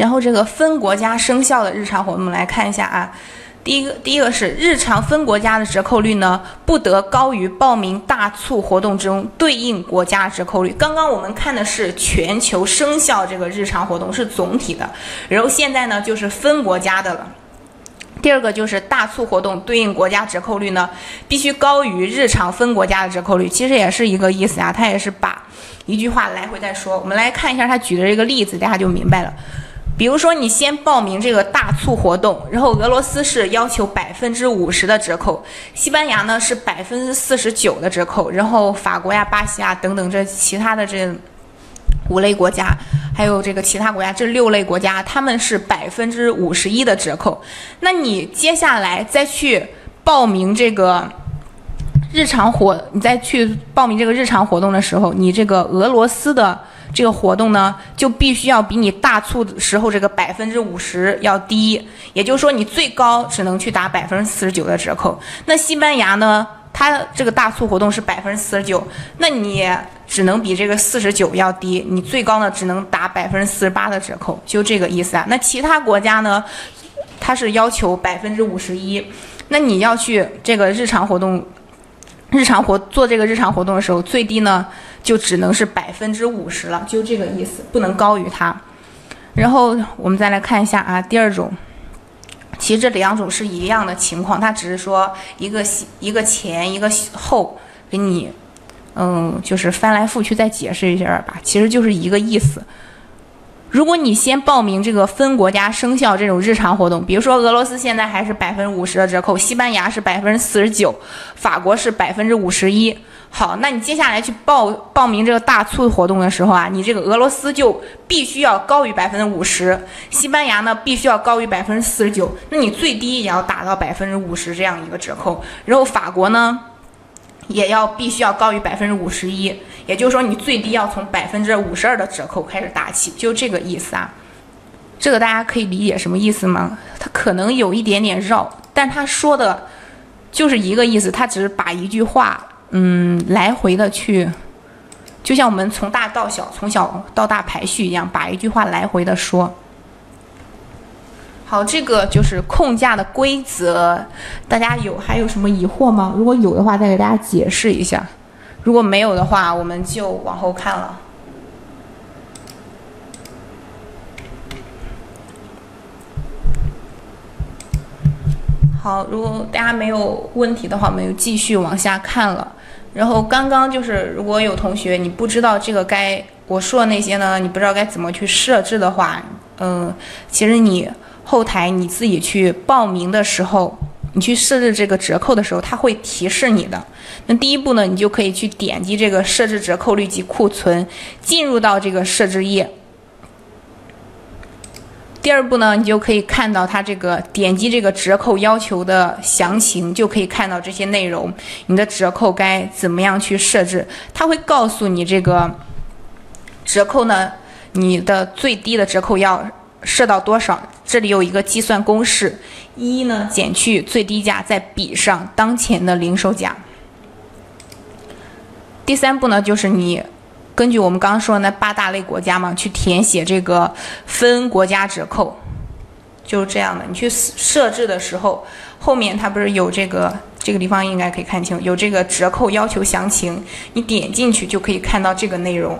然后这个分国家生效的日常活动，我们来看一下啊。第一个，第一个是日常分国家的折扣率呢，不得高于报名大促活动中对应国家折扣率。刚刚我们看的是全球生效这个日常活动是总体的，然后现在呢就是分国家的了。第二个就是大促活动对应国家折扣率呢，必须高于日常分国家的折扣率。其实也是一个意思啊，它也是把一句话来回再说。我们来看一下他举的这个例子，大家就明白了。比如说，你先报名这个大促活动，然后俄罗斯是要求百分之五十的折扣，西班牙呢是百分之四十九的折扣，然后法国呀、巴西啊等等这其他的这五类国家，还有这个其他国家这六类国家，他们是百分之五十一的折扣。那你接下来再去报名这个日常活，你再去报名这个日常活动的时候，你这个俄罗斯的。这个活动呢，就必须要比你大促的时候这个百分之五十要低，也就是说你最高只能去打百分之四十九的折扣。那西班牙呢，它这个大促活动是百分之四十九，那你只能比这个四十九要低，你最高呢只能打百分之四十八的折扣，就这个意思啊。那其他国家呢，它是要求百分之五十一，那你要去这个日常活动。日常活做这个日常活动的时候，最低呢就只能是百分之五十了，就这个意思，不能高于它。然后我们再来看一下啊，第二种，其实这两种是一样的情况，它只是说一个一个前一个后给你，嗯，就是翻来覆去再解释一下吧，其实就是一个意思。如果你先报名这个分国家生效这种日常活动，比如说俄罗斯现在还是百分之五十的折扣，西班牙是百分之四十九，法国是百分之五十一。好，那你接下来去报报名这个大促活动的时候啊，你这个俄罗斯就必须要高于百分之五十，西班牙呢必须要高于百分之四十九，那你最低也要达到百分之五十这样一个折扣。然后法国呢？也要必须要高于百分之五十一，也就是说你最低要从百分之五十二的折扣开始打起，就这个意思啊。这个大家可以理解什么意思吗？它可能有一点点绕，但他说的就是一个意思，他只是把一句话，嗯，来回的去，就像我们从大到小，从小到大排序一样，把一句话来回的说。好，这个就是控价的规则，大家有还有什么疑惑吗？如果有的话，再给大家解释一下；如果没有的话，我们就往后看了。好，如果大家没有问题的话，我们就继续往下看了。然后刚刚就是，如果有同学你不知道这个该我说的那些呢，你不知道该怎么去设置的话，嗯，其实你。后台你自己去报名的时候，你去设置这个折扣的时候，它会提示你的。那第一步呢，你就可以去点击这个设置折扣率及库存，进入到这个设置页。第二步呢，你就可以看到它这个点击这个折扣要求的详情，就可以看到这些内容。你的折扣该怎么样去设置？它会告诉你这个折扣呢，你的最低的折扣要。设到多少？这里有一个计算公式：一呢减去最低价，再比上当前的零售价。第三步呢，就是你根据我们刚刚说的那八大类国家嘛，去填写这个分国家折扣，就是这样的。你去设置的时候，后面它不是有这个这个地方应该可以看清，有这个折扣要求详情，你点进去就可以看到这个内容。